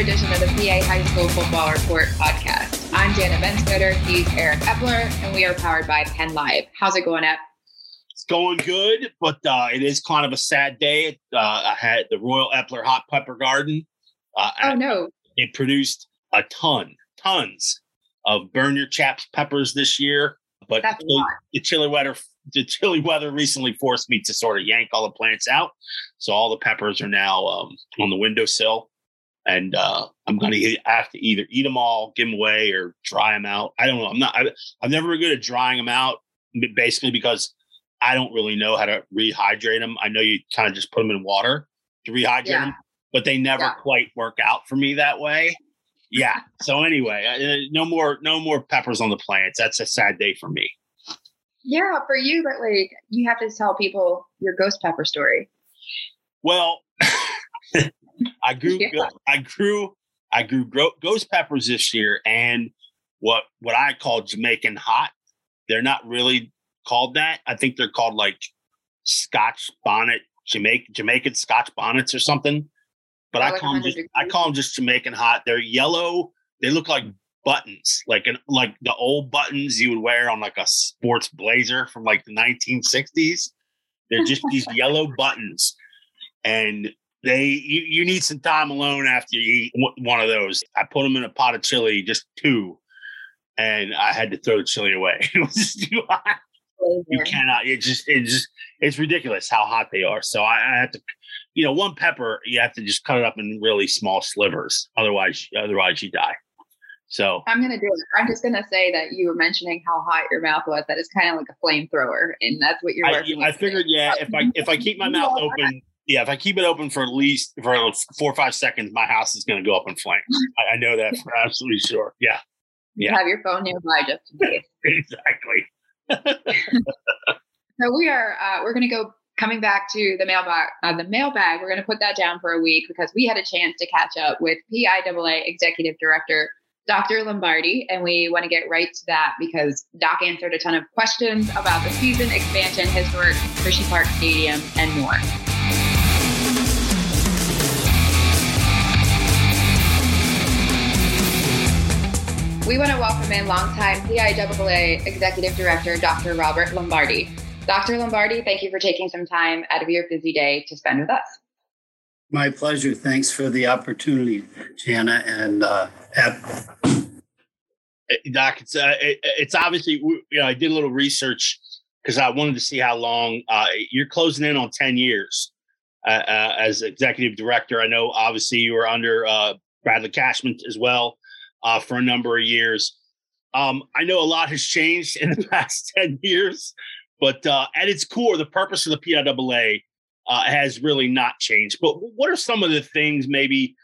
edition of the PA High School Football Report podcast. I'm Jana Benscoter, he's Eric Epler, and we are powered by Penn Live. How's it going, Ep? It's going good, but uh, it is kind of a sad day. Uh, I had the Royal Epler Hot Pepper Garden. Uh, oh, no. It produced a ton, tons of burn your chaps peppers this year. But the, the chilly weather the chilly weather recently forced me to sort of yank all the plants out. So all the peppers are now um, on the windowsill. And uh, I'm going to have to either eat them all, give them away, or dry them out. I don't know. I'm not, I, I'm never good at drying them out, basically because I don't really know how to rehydrate them. I know you kind of just put them in water to rehydrate yeah. them, but they never yeah. quite work out for me that way. Yeah. So anyway, uh, no more, no more peppers on the plants. That's a sad day for me. Yeah, for you, but like you have to tell people your ghost pepper story. Well, I grew, yeah. I grew, I grew ghost peppers this year, and what what I call Jamaican hot. They're not really called that. I think they're called like Scotch bonnet, Jamaican Jamaican Scotch bonnets or something. But I call them just I call them just Jamaican hot. They're yellow. They look like buttons, like an like the old buttons you would wear on like a sports blazer from like the 1960s. They're just these yellow buttons, and they you, you need some time alone after you eat one of those. I put them in a pot of chili, just two, and I had to throw the chili away. it was just too hot. You cannot. It just it just it's ridiculous how hot they are. So I, I have to, you know, one pepper you have to just cut it up in really small slivers. Otherwise, otherwise you die. So I'm gonna do it. I'm just gonna say that you were mentioning how hot your mouth was. That is kind of like a flamethrower, and that's what you're working. I, I figured, yeah, if I if I keep my mouth open, yeah, if I keep it open for at least for four or five seconds, my house is gonna go up in flames. I, I know that for absolutely sure. Yeah, yeah. You have your phone nearby just in case. exactly. so we are uh, we're gonna go coming back to the mailbag. Uh, the mailbag. We're gonna put that down for a week because we had a chance to catch up with PIAA Executive Director Dr. Lombardi, and we want to get right to that because Doc answered a ton of questions about the season expansion, historic Hershey Park Stadium, and more. We want to welcome in longtime PIAA Executive Director, Dr. Robert Lombardi. Dr. Lombardi, thank you for taking some time out of your busy day to spend with us. My pleasure. Thanks for the opportunity, Jana. And uh, at- Doc, it's uh, it, it's obviously you know I did a little research because I wanted to see how long uh, you're closing in on ten years uh, uh, as executive director. I know obviously you were under uh, Bradley Cashman as well uh, for a number of years. Um, I know a lot has changed in the past ten years, but at its core, the purpose of the PIAA has really not changed. But what are some of the things maybe?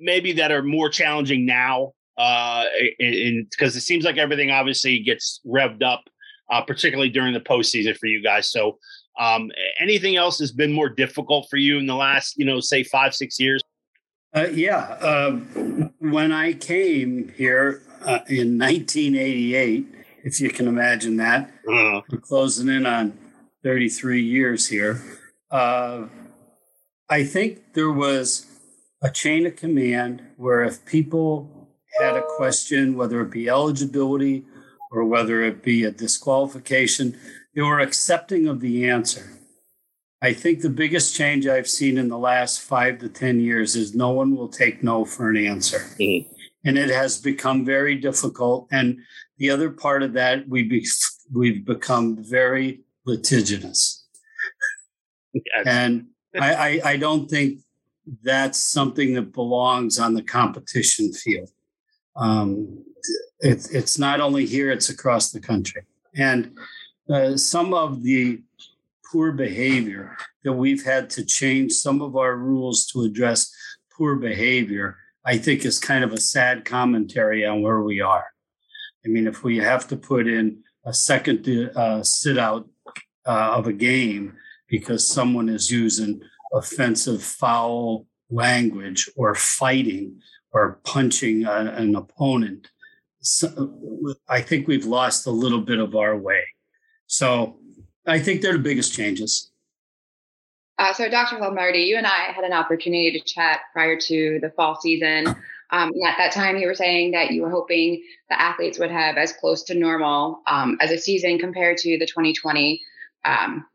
maybe that are more challenging now uh because it seems like everything obviously gets revved up uh particularly during the postseason for you guys so um anything else has been more difficult for you in the last you know say five six years uh, yeah um, when i came here uh, in 1988 if you can imagine that uh-huh. we're closing in on 33 years here uh, i think there was a chain of command where if people had a question, whether it be eligibility or whether it be a disqualification, they were accepting of the answer. I think the biggest change I've seen in the last five to 10 years is no one will take no for an answer. Mm-hmm. And it has become very difficult. And the other part of that, we be, we've become very litigious. Yes. And I, I, I don't think that's something that belongs on the competition field. Um, it, it's not only here, it's across the country. And uh, some of the poor behavior that we've had to change some of our rules to address poor behavior, I think is kind of a sad commentary on where we are. I mean, if we have to put in a second uh, sit out uh, of a game because someone is using offensive, foul language or fighting or punching a, an opponent. So I think we've lost a little bit of our way. So I think they're the biggest changes. Uh, so, Dr. Lombardi, you and I had an opportunity to chat prior to the fall season. Um, at that time, you were saying that you were hoping the athletes would have as close to normal um, as a season compared to the 2020 um,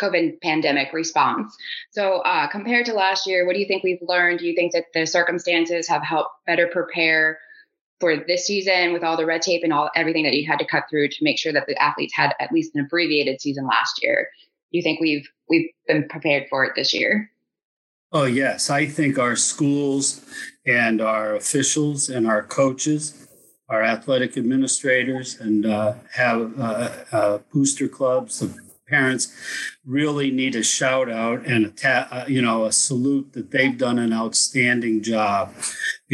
COVID pandemic response. So, uh, compared to last year, what do you think we've learned? Do you think that the circumstances have helped better prepare for this season with all the red tape and all everything that you had to cut through to make sure that the athletes had at least an abbreviated season last year? Do you think we've we've been prepared for it this year? Oh yes, I think our schools and our officials and our coaches, our athletic administrators, and uh, have uh, uh, booster clubs, the parents really need a shout out and a ta- uh, you know a salute that they've done an outstanding job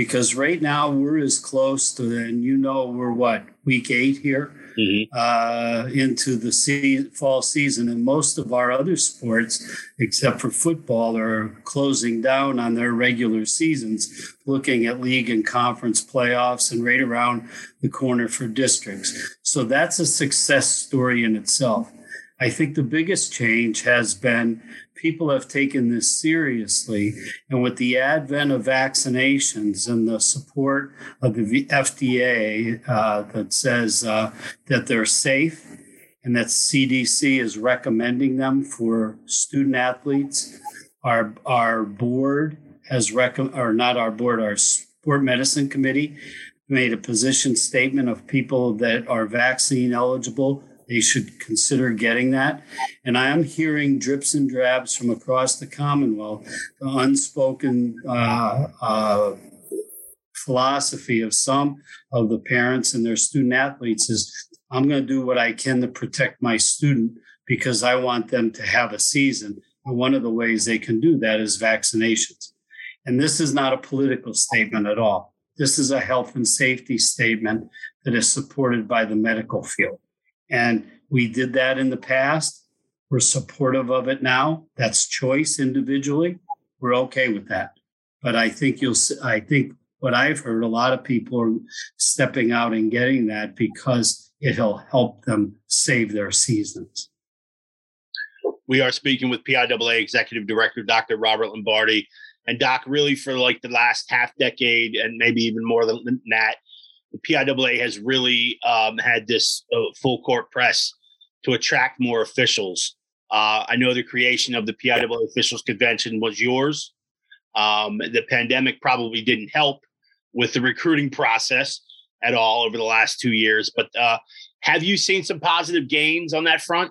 because right now we're as close to and you know we're what week eight here mm-hmm. uh, into the se- fall season. And most of our other sports except for football are closing down on their regular seasons looking at league and conference playoffs and right around the corner for districts. So that's a success story in itself I think the biggest change has been people have taken this seriously. And with the advent of vaccinations and the support of the FDA uh, that says uh, that they're safe and that CDC is recommending them for student athletes, our, our board has recommended, or not our board, our sport medicine committee made a position statement of people that are vaccine eligible they should consider getting that. And I am hearing drips and drabs from across the Commonwealth, the unspoken uh, uh, philosophy of some of the parents and their student athletes is I'm going to do what I can to protect my student because I want them to have a season. And one of the ways they can do that is vaccinations. And this is not a political statement at all. This is a health and safety statement that is supported by the medical field. And we did that in the past. We're supportive of it now. That's choice individually. We're okay with that. But I think you'll, I think what I've heard, a lot of people are stepping out and getting that because it'll help them save their seasons. We are speaking with PIAA Executive Director Dr. Robert Lombardi. And Doc, really for like the last half decade and maybe even more than that, the PIAA has really um, had this uh, full court press to attract more officials. Uh, I know the creation of the PIAA Officials Convention was yours. Um, the pandemic probably didn't help with the recruiting process at all over the last two years, but uh, have you seen some positive gains on that front?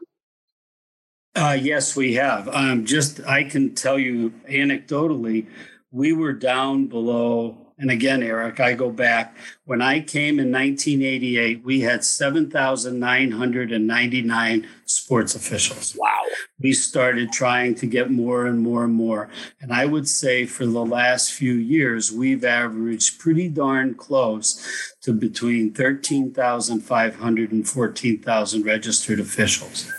Uh, yes, we have. Um, just I can tell you anecdotally, we were down below and again, Eric, I go back. When I came in 1988, we had 7,999 sports officials. Wow. We started trying to get more and more and more. And I would say for the last few years, we've averaged pretty darn close to between 13,500 and 14,000 registered officials.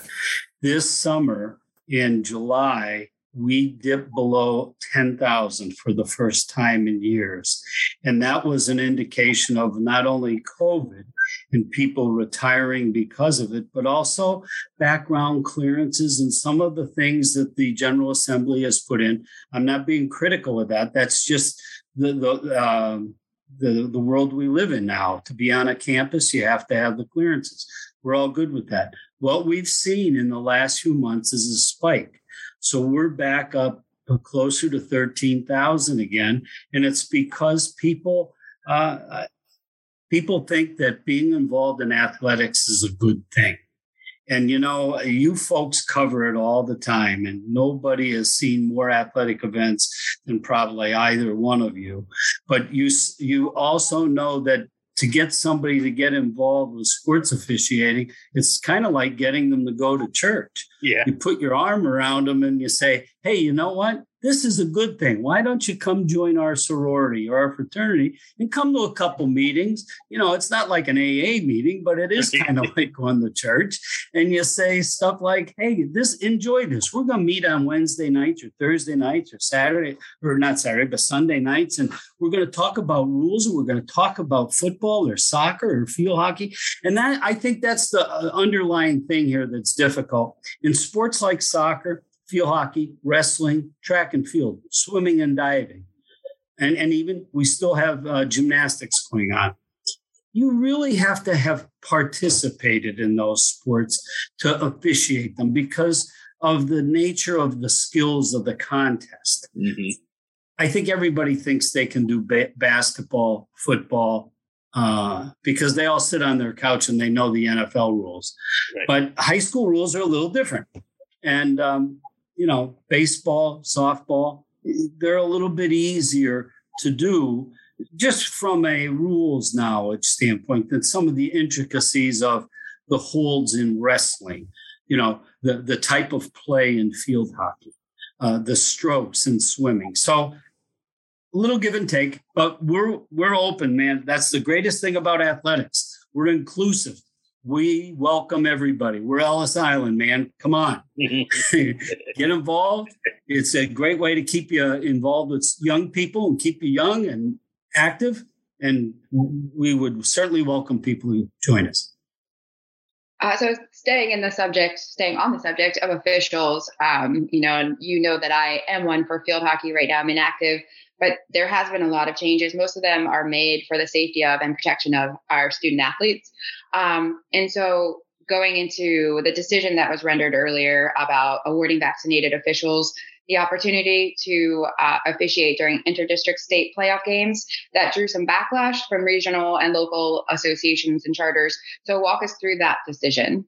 This summer in July, we dipped below 10,000 for the first time in years. And that was an indication of not only COVID and people retiring because of it, but also background clearances and some of the things that the General Assembly has put in. I'm not being critical of that. That's just the, the, um, the, the world we live in now. To be on a campus, you have to have the clearances. We're all good with that. What we've seen in the last few months is a spike so we're back up closer to 13,000 again. And it's because people, uh, people think that being involved in athletics is a good thing. And you know, you folks cover it all the time, and nobody has seen more athletic events than probably either one of you. But you you also know that to get somebody to get involved with sports officiating, it's kind of like getting them to go to church. Yeah. You put your arm around them and you say, hey, you know what? This is a good thing. Why don't you come join our sorority or our fraternity and come to a couple meetings? You know, it's not like an AA meeting, but it is kind of like going to church. And you say stuff like, hey, this enjoy this. We're gonna meet on Wednesday nights or Thursday nights or Saturday, or not Saturday, but Sunday nights. And we're gonna talk about rules and we're gonna talk about football or soccer or field hockey. And that I think that's the uh, underlying thing here that's difficult. In sports like soccer, field hockey, wrestling, track and field, swimming and diving. And, and even we still have uh, gymnastics going on. You really have to have participated in those sports to officiate them because of the nature of the skills of the contest. Mm-hmm. I think everybody thinks they can do ba- basketball, football, uh, because they all sit on their couch and they know the NFL rules. Right. But high school rules are a little different. And, um, you know, baseball, softball, they're a little bit easier to do just from a rules knowledge standpoint than some of the intricacies of the holds in wrestling, you know, the, the type of play in field hockey, uh, the strokes in swimming. So a little give and take, but we're we're open, man. That's the greatest thing about athletics. We're inclusive. We welcome everybody. We're Ellis Island, man. Come on, get involved. It's a great way to keep you involved with young people and keep you young and active. And we would certainly welcome people who join us. Uh, so staying in the subject, staying on the subject of officials, um, you know, and you know that I am one for field hockey right now. I'm inactive but there has been a lot of changes. Most of them are made for the safety of and protection of our student athletes. Um, and so going into the decision that was rendered earlier about awarding vaccinated officials the opportunity to uh, officiate during interdistrict state playoff games that drew some backlash from regional and local associations and charters. So walk us through that decision.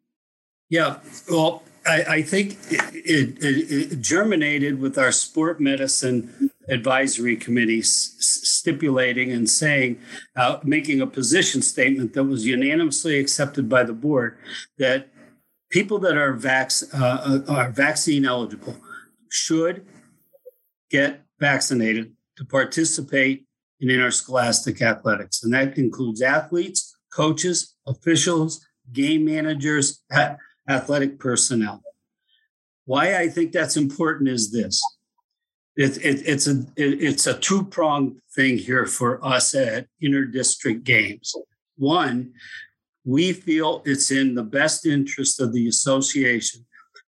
Yeah, well, I, I think it, it, it, germinated with our sport medicine advisory committee stipulating and saying, uh, making a position statement that was unanimously accepted by the board that people that are, vac- uh, uh, are vaccine eligible should get vaccinated to participate in interscholastic athletics. And that includes athletes, coaches, officials, game managers, athletic personnel. Why I think that's important is this. It, it, it's a it, it's a two pronged thing here for us at interdistrict games. One, we feel it's in the best interest of the association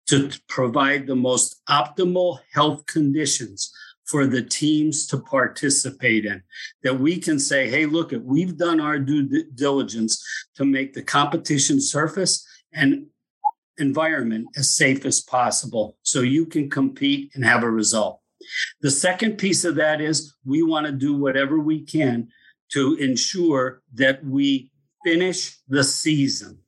to provide the most optimal health conditions for the teams to participate in. That we can say, hey, look, we've done our due diligence to make the competition surface and environment as safe as possible so you can compete and have a result. The second piece of that is we want to do whatever we can to ensure that we finish the season,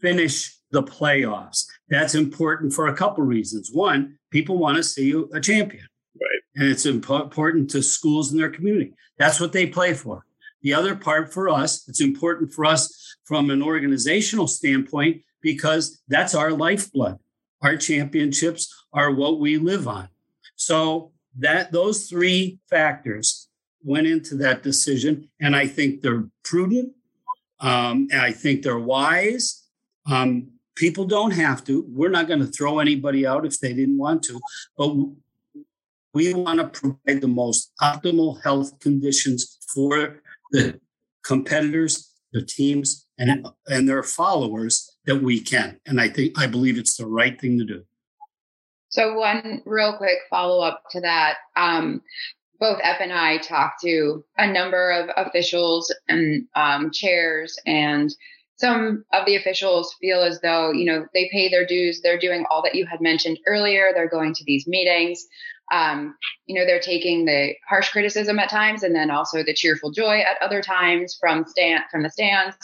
finish the playoffs. That's important for a couple reasons. One, people want to see a champion. Right. And it's important to schools in their community. That's what they play for. The other part for us, it's important for us from an organizational standpoint because that's our lifeblood. Our championships are what we live on. So that those three factors went into that decision, and I think they're prudent. Um, and I think they're wise. Um, people don't have to. We're not going to throw anybody out if they didn't want to, but we want to provide the most optimal health conditions for the competitors, the teams, and and their followers that we can. And I think I believe it's the right thing to do. So one real quick follow up to that. Um, both Epp and I talked to a number of officials and um, chairs, and some of the officials feel as though you know they pay their dues. They're doing all that you had mentioned earlier. They're going to these meetings. Um, you know, they're taking the harsh criticism at times, and then also the cheerful joy at other times from stand from the stands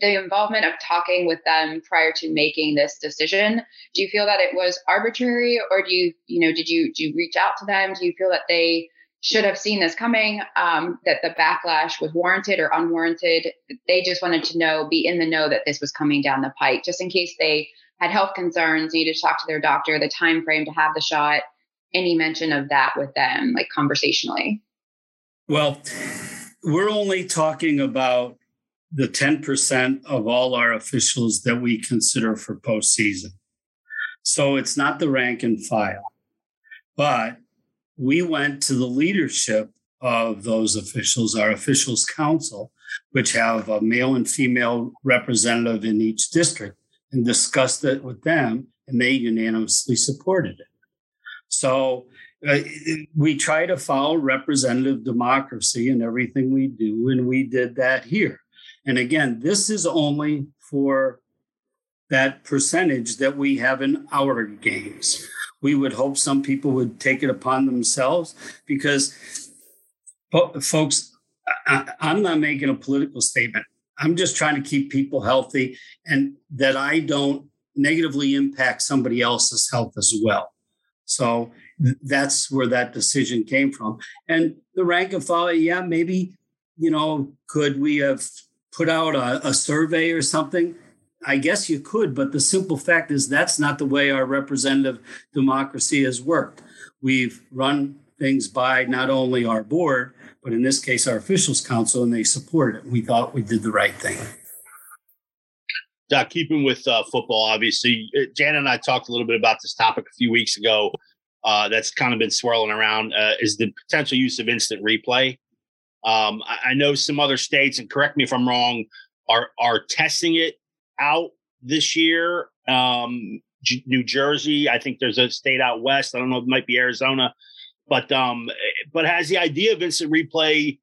the involvement of talking with them prior to making this decision do you feel that it was arbitrary or do you you know did you do you reach out to them? Do you feel that they should have seen this coming um, that the backlash was warranted or unwarranted? They just wanted to know be in the know that this was coming down the pike just in case they had health concerns needed to talk to their doctor the time frame to have the shot any mention of that with them like conversationally? Well we're only talking about the 10% of all our officials that we consider for postseason. So it's not the rank and file. But we went to the leadership of those officials, our officials council, which have a male and female representative in each district, and discussed it with them, and they unanimously supported it. So uh, we try to follow representative democracy in everything we do, and we did that here. And again, this is only for that percentage that we have in our games. We would hope some people would take it upon themselves because, folks, I'm not making a political statement. I'm just trying to keep people healthy and that I don't negatively impact somebody else's health as well. So that's where that decision came from. And the rank and file, yeah, maybe, you know, could we have put out a, a survey or something? I guess you could, but the simple fact is that's not the way our representative democracy has worked. We've run things by not only our board, but in this case, our officials council, and they support it. We thought we did the right thing. Uh, keeping with uh, football, obviously, uh, Jan and I talked a little bit about this topic a few weeks ago. Uh, that's kind of been swirling around uh, is the potential use of instant replay. Um, I, I, know some other states, and correct me if I'm wrong, are are testing it out this year. Um, G- New Jersey, I think there's a state out west. I don't know, it might be Arizona, but um, but has the idea of instant replay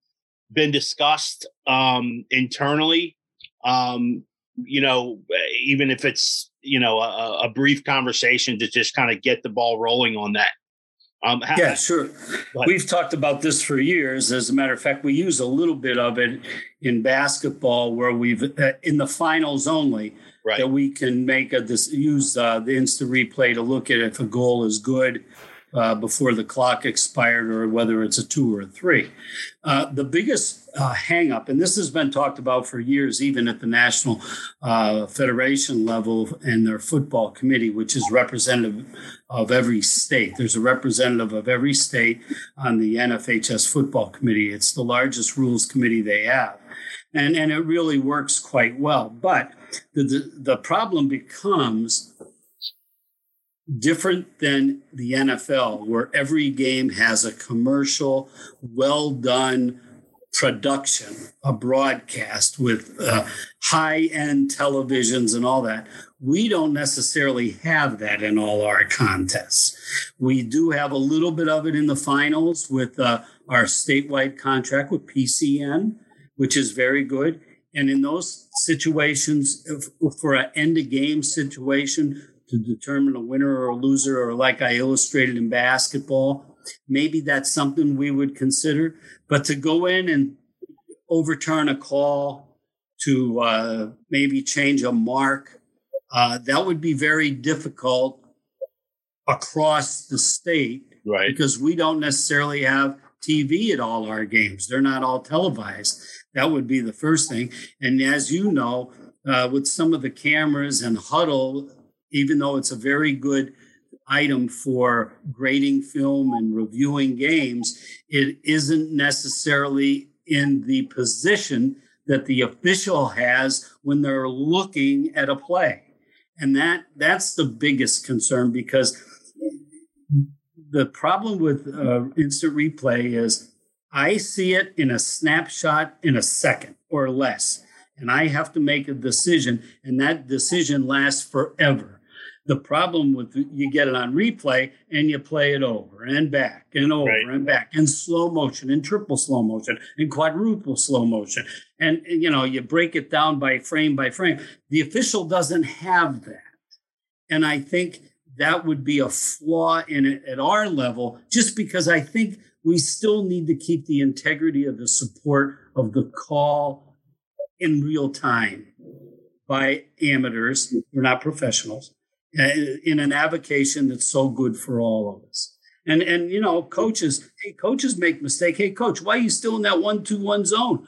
been discussed um, internally? Um, you know, even if it's you know a, a brief conversation to just kind of get the ball rolling on that. Um, how, yeah, sure. We've talked about this for years. As a matter of fact, we use a little bit of it in basketball, where we've uh, in the finals only right. that we can make a this use uh, the instant replay to look at if a goal is good uh, before the clock expired or whether it's a two or a three. Uh, the biggest uh, hangup, and this has been talked about for years, even at the National uh, Federation level and their football committee, which is representative of every state. There's a representative of every state on the NFHS football committee. It's the largest rules committee they have. And, and it really works quite well. But the, the, the problem becomes different than the NFL, where every game has a commercial, well done production, a broadcast with uh, high end televisions and all that. We don't necessarily have that in all our contests. We do have a little bit of it in the finals with uh, our statewide contract with PCN, which is very good. And in those situations, if, for an end of game situation, to determine a winner or a loser, or like I illustrated in basketball. Maybe that's something we would consider. But to go in and overturn a call, to uh, maybe change a mark, uh, that would be very difficult across the state. Right. Because we don't necessarily have TV at all our games. They're not all televised. That would be the first thing. And as you know, uh, with some of the cameras and Hudl, even though it's a very good item for grading film and reviewing games, it isn't necessarily in the position that the official has when they're looking at a play. And that that's the biggest concern because the problem with uh, instant replay is I see it in a snapshot in a second or less. And I have to make a decision, and that decision lasts forever. The problem with you get it on replay and you play it over and back and over right. and back in slow motion, and triple slow motion, and quadruple slow motion. And, you know, you break it down by frame by frame. The official doesn't have that. And I think that would be a flaw in it at our level, just because I think we still need to keep the integrity of the support of the call in real time by amateurs. We're not professionals. In an avocation that's so good for all of us. And and you know, coaches, hey, coaches make mistake. Hey, coach, why are you still in that one two one zone?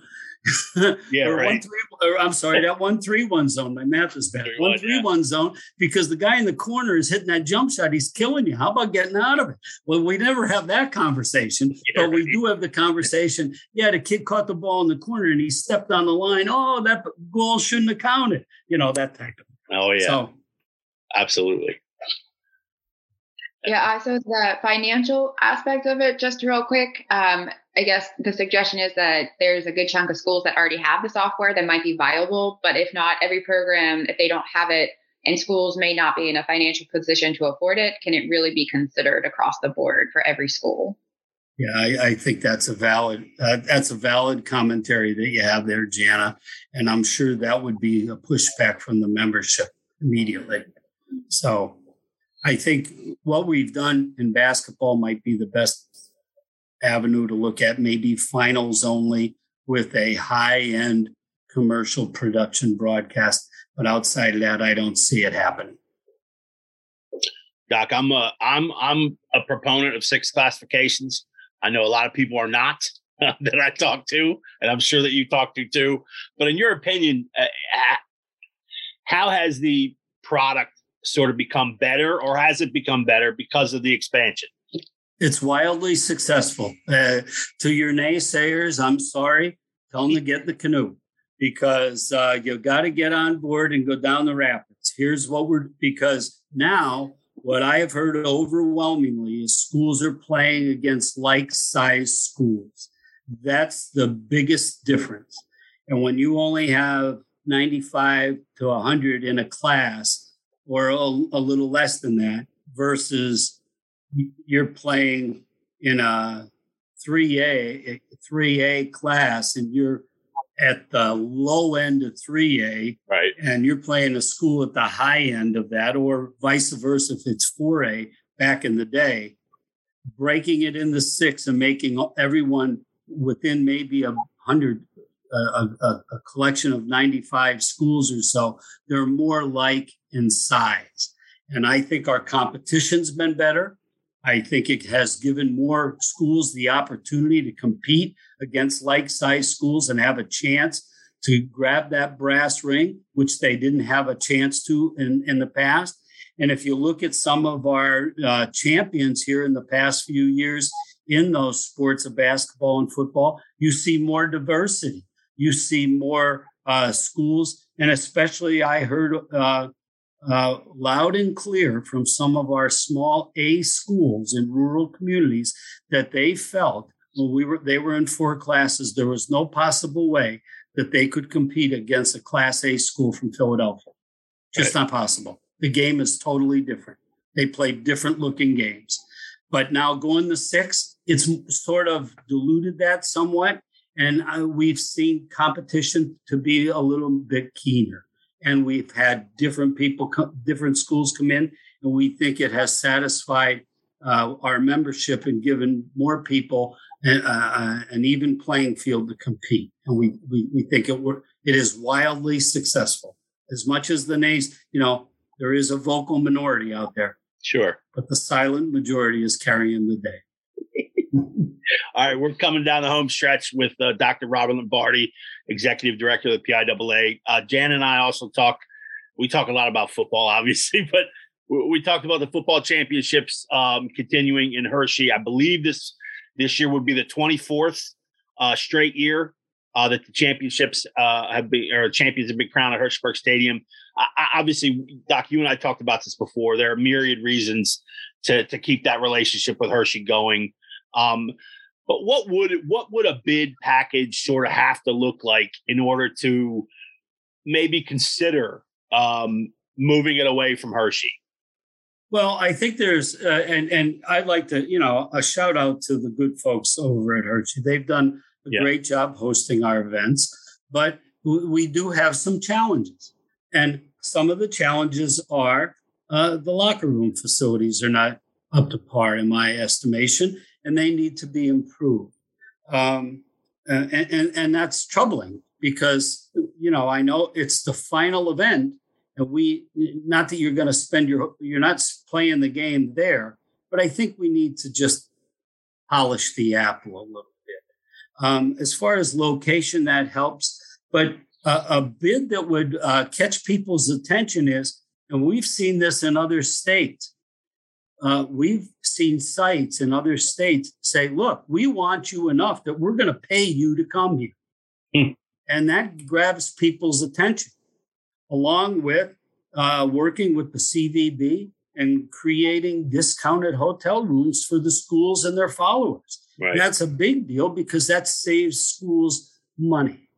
yeah, or right. One, three, or, I'm sorry, that one three one zone. My math is bad. Three, one, one three yeah. one zone because the guy in the corner is hitting that jump shot. He's killing you. How about getting out of it? Well, we never have that conversation, yeah, but we do have the conversation. Yeah, the kid caught the ball in the corner and he stepped on the line. Oh, that goal shouldn't have counted. You know that type of. Oh yeah. So absolutely. Yeah, so the financial aspect of it, just real quick. Um, I guess the suggestion is that there's a good chunk of schools that already have the software that might be viable, but if not, every program, if they don't have it and schools may not be in a financial position to afford it, can it really be considered across the board for every school? Yeah, I, I think that's a valid uh, that's a valid commentary that you have there, Jana, and I'm sure that would be a pushback from the membership immediately. So, I think what we've done in basketball might be the best avenue to look at. Maybe finals only with a high end commercial production broadcast, but outside of that, I don't see it happening. Doc, I'm a I'm I'm a proponent of six classifications. I know a lot of people are not that I talk to, and I'm sure that you talk to too. But in your opinion, uh, how has the product sort of become better, or has it become better because of the expansion? It's wildly successful. Uh, to your naysayers, I'm sorry. Tell them to get the canoe because uh, you got to get on board and go down the rapids. Here's what we're because now what I have heard overwhelmingly is schools are playing against like size schools. That's the biggest difference. And when you only have 95 to 100 in a class or a, a little less than that versus you're playing in a 3A, 3A class and you're at the low end of 3A. Right. And you're playing a school at the high end of that, or vice versa if it's 4A back in the day, breaking it into six and making everyone within maybe a hundred, a, a, a collection of 95 schools or so, they're more like in size. And I think our competition's been better. I think it has given more schools the opportunity to compete against like sized schools and have a chance to grab that brass ring, which they didn't have a chance to in, in the past. And if you look at some of our uh, champions here in the past few years in those sports of basketball and football, you see more diversity. You see more uh, schools. And especially, I heard uh, uh, loud and clear from some of our small A schools in rural communities that they felt when we were they were in four classes, there was no possible way that they could compete against a Class A school from Philadelphia. Just right. not possible. The game is totally different. They play different looking games. But now going to six, it's sort of diluted that somewhat. And uh, we've seen competition to be a little bit keener and we've had different people, different schools come in, and we think it has satisfied uh, our membership and given more people an, uh, uh, an even playing field to compete. And we we, we think it were, it is wildly successful. As much as the nays, you know, there is a vocal minority out there. Sure. But the silent majority is carrying the day. All right, we're coming down the home stretch with uh, Dr. Robert Lombardi, Executive Director of the PIAA. Uh, Jan and I also talk. We talk a lot about football, obviously, but we, we talked about the football championships um, continuing in Hershey. I believe this this year would be the 24th uh, straight year uh, that the championships uh, have been or champions have been crowned at Hershey Park Stadium. I, obviously, Doc, you and I talked about this before. There are myriad reasons to to keep that relationship with Hershey going. Um, but what would what would a bid package sort of have to look like in order to maybe consider um, moving it away from Hershey? Well, I think there's, uh, and and I'd like to, you know, a shout out to the good folks over at Hershey. They've done a yeah. great job hosting our events, but we do have some challenges, and some of the challenges are uh, the locker room facilities are not up to par, in my estimation, and they need to be improved. Um, and, and, and that's troubling because, you know, I know it's the final event and we, not that you're going to spend your, you're not playing the game there, but I think we need to just polish the apple a little bit. Um, as far as location, that helps. But uh, a bid that would uh, catch people's attention is, and we've seen this in other states, uh, we've seen sites in other states say, look, we want you enough that we're going to pay you to come here. Hmm. And that grabs people's attention, along with uh, working with the CVB and creating discounted hotel rooms for the schools and their followers. Right. That's a big deal because that saves schools money.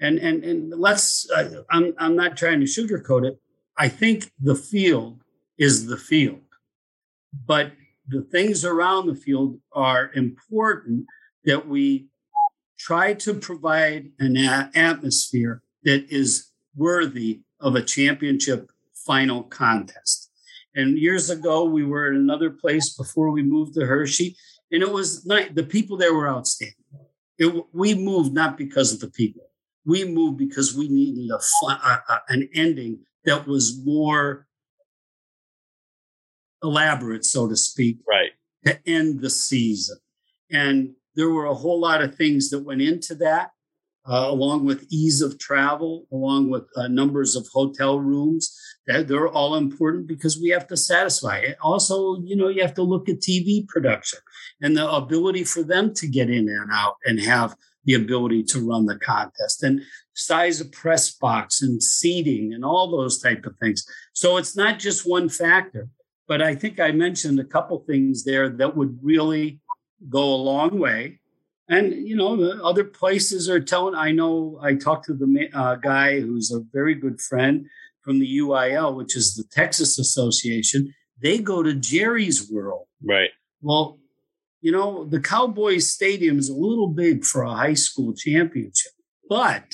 And and and let's uh, I'm I'm not trying to sugarcoat it. I think the field is the field, but the things around the field are important that we try to provide an a- atmosphere that is worthy of a championship final contest. And years ago, we were in another place before we moved to Hershey, and it was not, the people there were outstanding. It, we moved not because of the people. We moved because we needed a, a, an ending that was more elaborate, so to speak, right, to end the season. And there were a whole lot of things that went into that, uh, along with ease of travel, along with uh, numbers of hotel rooms. That they're all important because we have to satisfy it. Also, you know, you have to look at TV production and the ability for them to get in and out and have the ability to run the contest and size of press box and seating and all those type of things. So it's not just one factor, but I think I mentioned a couple things there that would really go a long way. And you know, the other places are telling. I know I talked to the uh, guy who's a very good friend from the UIL, which is the Texas Association. They go to Jerry's World. Right. Well, you know, the Cowboys Stadium is a little big for a high school championship. But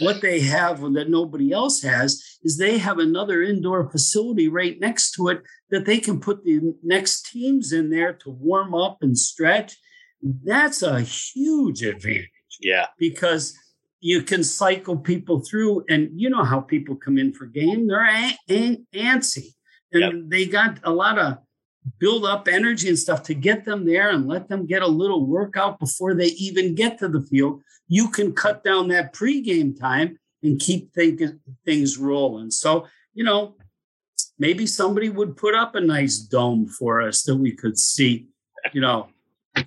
what they have that nobody else has is they have another indoor facility right next to it that they can put the next teams in there to warm up and stretch. That's a huge advantage. Yeah. Because you can cycle people through, and you know how people come in for game. They're antsy. And yep. they got a lot of build up energy and stuff to get them there and let them get a little workout before they even get to the field. You can cut down that pregame time and keep think- things rolling. So, you know, maybe somebody would put up a nice dome for us that we could see, you know,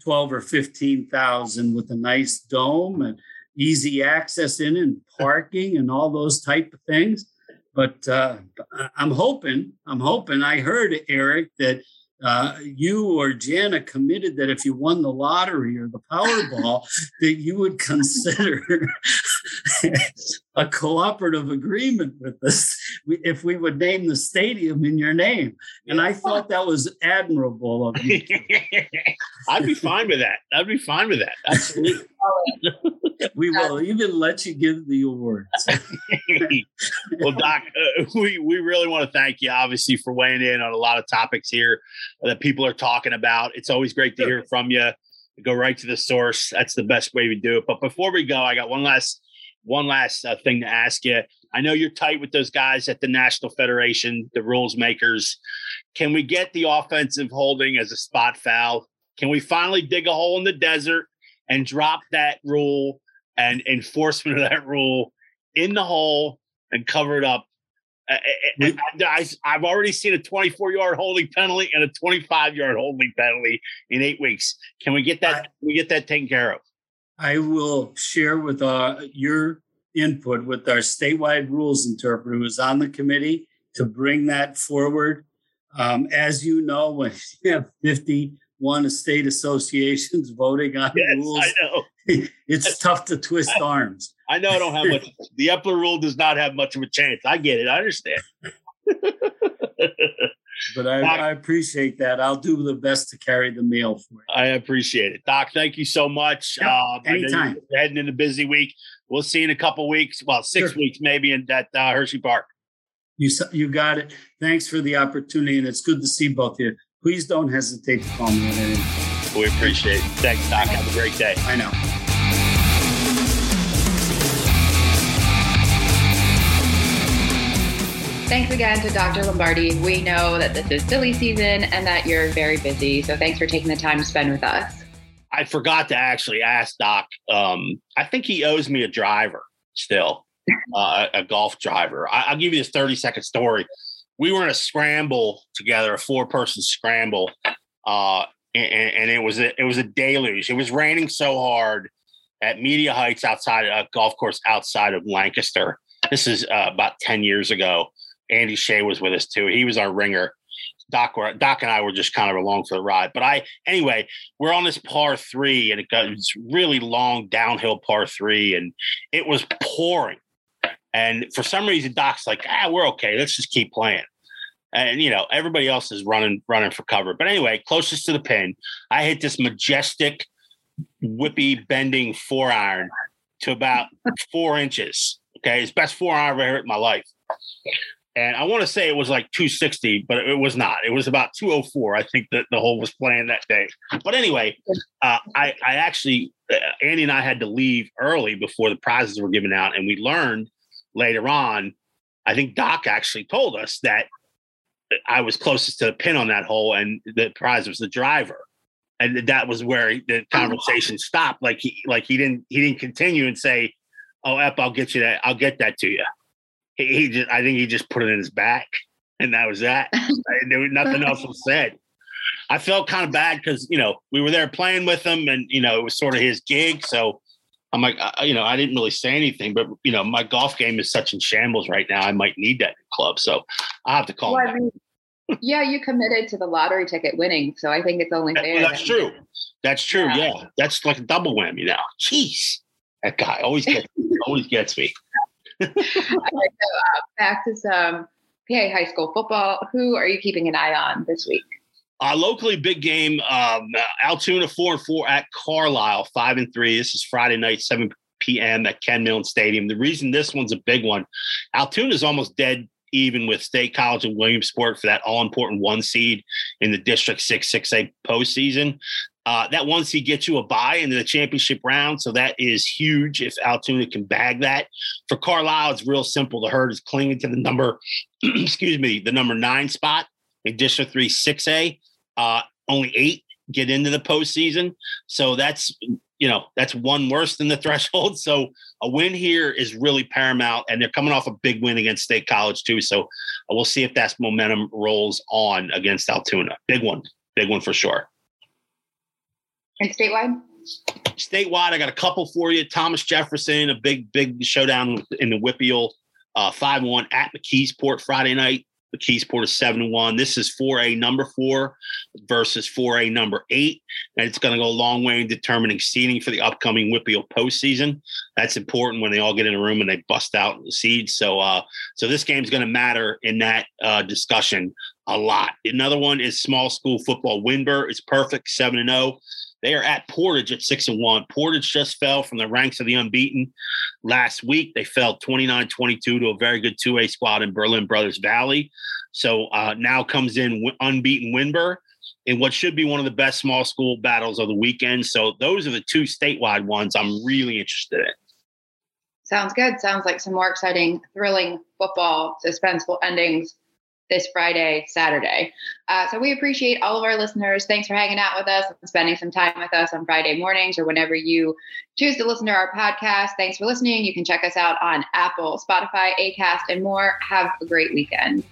12 or 15,000 with a nice dome and easy access in and parking and all those type of things. But uh, I'm hoping, I'm hoping I heard, Eric, that uh, you or Jana committed that if you won the lottery or the Powerball, that you would consider a cooperative agreement with us if we would name the stadium in your name. And I thought that was admirable of you. I'd be fine with that. I'd be fine with that. Absolutely. we will even let you give the awards. well, Doc, uh, we, we really want to thank you, obviously, for weighing in on a lot of topics here that people are talking about. It's always great to hear from you. Go right to the source. That's the best way to do it. But before we go, I got one last one last uh, thing to ask you. I know you're tight with those guys at the National Federation, the rules makers. Can we get the offensive holding as a spot foul? Can we finally dig a hole in the desert and drop that rule and enforcement of that rule in the hole and cover it up? I, have already seen a 24 yard holding penalty and a 25 yard holding penalty in eight weeks. Can we get that? I, we get that taken care of? I will share with uh, your input with our statewide rules interpreter who is on the committee to bring that forward. Um, as you know, when you have 51 state associations voting on yes, rules, it's tough to twist arms. I know I don't have much. the Epler rule does not have much of a chance. I get it. I understand. but I, Doc, I, appreciate that. I'll do the best to carry the mail for you. I appreciate it, Doc. Thank you so much. Yeah, uh, anytime. Heading into a busy week. We'll see you in a couple weeks. Well, six sure. weeks maybe in that uh, Hershey Park. You you got it. Thanks for the opportunity, and it's good to see both of you. Please don't hesitate to call me at any. We appreciate it. Thanks, Doc. Have a great day. I know. Thanks again to Dr. Lombardi. We know that this is silly season and that you're very busy. So thanks for taking the time to spend with us. I forgot to actually ask Doc. Um, I think he owes me a driver still, uh, a golf driver. I, will give you this 30 second story. We were in a scramble together, a four person scramble. Uh, and, and, it was a, it was a deluge. It was raining so hard at Meadia Heights outside a golf course outside of Lancaster. This is uh, about 10 years ago Andy Shea was with us too. He was our ringer. Doc, Doc and I were just kind of along for the ride. But I, anyway, we're on this par three, and it this really long downhill par three, and it was pouring. And for some reason, Doc's like, ah, we're okay. Let's just keep playing. And you know, everybody else is running, running for cover. But anyway, closest to the pin, I hit this majestic, whippy bending four iron to about four inches. Okay, it's best four iron I've ever hit in my life. And I want to say it was like 260, but it was not. It was about 204. I think that the hole was playing that day. But anyway, uh, I, I actually, uh, Andy and I had to leave early before the prizes were given out. And we learned later on, I think Doc actually told us that I was closest to the pin on that hole and the prize was the driver. And that was where the conversation stopped. Like he, like he didn't, he didn't continue and say, "Oh, Ep, I'll get you that. I'll get that to you." He, he just, I think he just put it in his back, and that was that. there was nothing else was said. I felt kind of bad because you know we were there playing with him, and you know it was sort of his gig. So I'm like, uh, you know, I didn't really say anything, but you know, my golf game is such in shambles right now. I might need that club, so I have to call. Well, I mean, yeah, you committed to the lottery ticket winning, so I think it's only fair. Well, that's true. That's true. Yeah. yeah. that's like a double whammy now. Jeez, that guy always gets always gets me. Right, so uh, back to some PA high school football. Who are you keeping an eye on this week? Uh, locally, big game. Um, Altoona four and four at Carlisle, five and three. This is Friday night, seven p.m. at Ken Millen Stadium. The reason this one's a big one, Altoona is almost dead even with State College and Williamsport for that all important one seed in the District Six Six A postseason. Uh, that once he gets you a bye into the championship round, so that is huge if Altoona can bag that. For Carlisle, it's real simple. The herd is clinging to the number, excuse me, the number nine spot in District Three Six A. Uh, only eight get into the postseason. So that's you know that's one worse than the threshold. So a win here is really paramount, and they're coming off a big win against State College too. So uh, we'll see if that momentum rolls on against Altoona. Big one, big one for sure. And statewide. Statewide, I got a couple for you. Thomas Jefferson, a big, big showdown in the WPIAL, uh, 5 1 at McKeesport Friday night. McKeesport is seven one. This is 4A number four versus 4A number eight. And it's going to go a long way in determining seeding for the upcoming WPIAL postseason. That's important when they all get in a room and they bust out the seeds. So uh, so this game is going to matter in that uh, discussion a lot. Another one is small school football. Windber is perfect, seven and zero. Oh. They are at Portage at six and one. Portage just fell from the ranks of the unbeaten last week. They fell 29 22 to a very good 2A squad in Berlin Brothers Valley. So uh, now comes in unbeaten Windber in what should be one of the best small school battles of the weekend. So those are the two statewide ones I'm really interested in. Sounds good. Sounds like some more exciting, thrilling football, suspenseful endings this Friday, Saturday. Uh, so we appreciate all of our listeners. Thanks for hanging out with us and spending some time with us on Friday mornings or whenever you choose to listen to our podcast. Thanks for listening. You can check us out on Apple, Spotify, Acast, and more. Have a great weekend.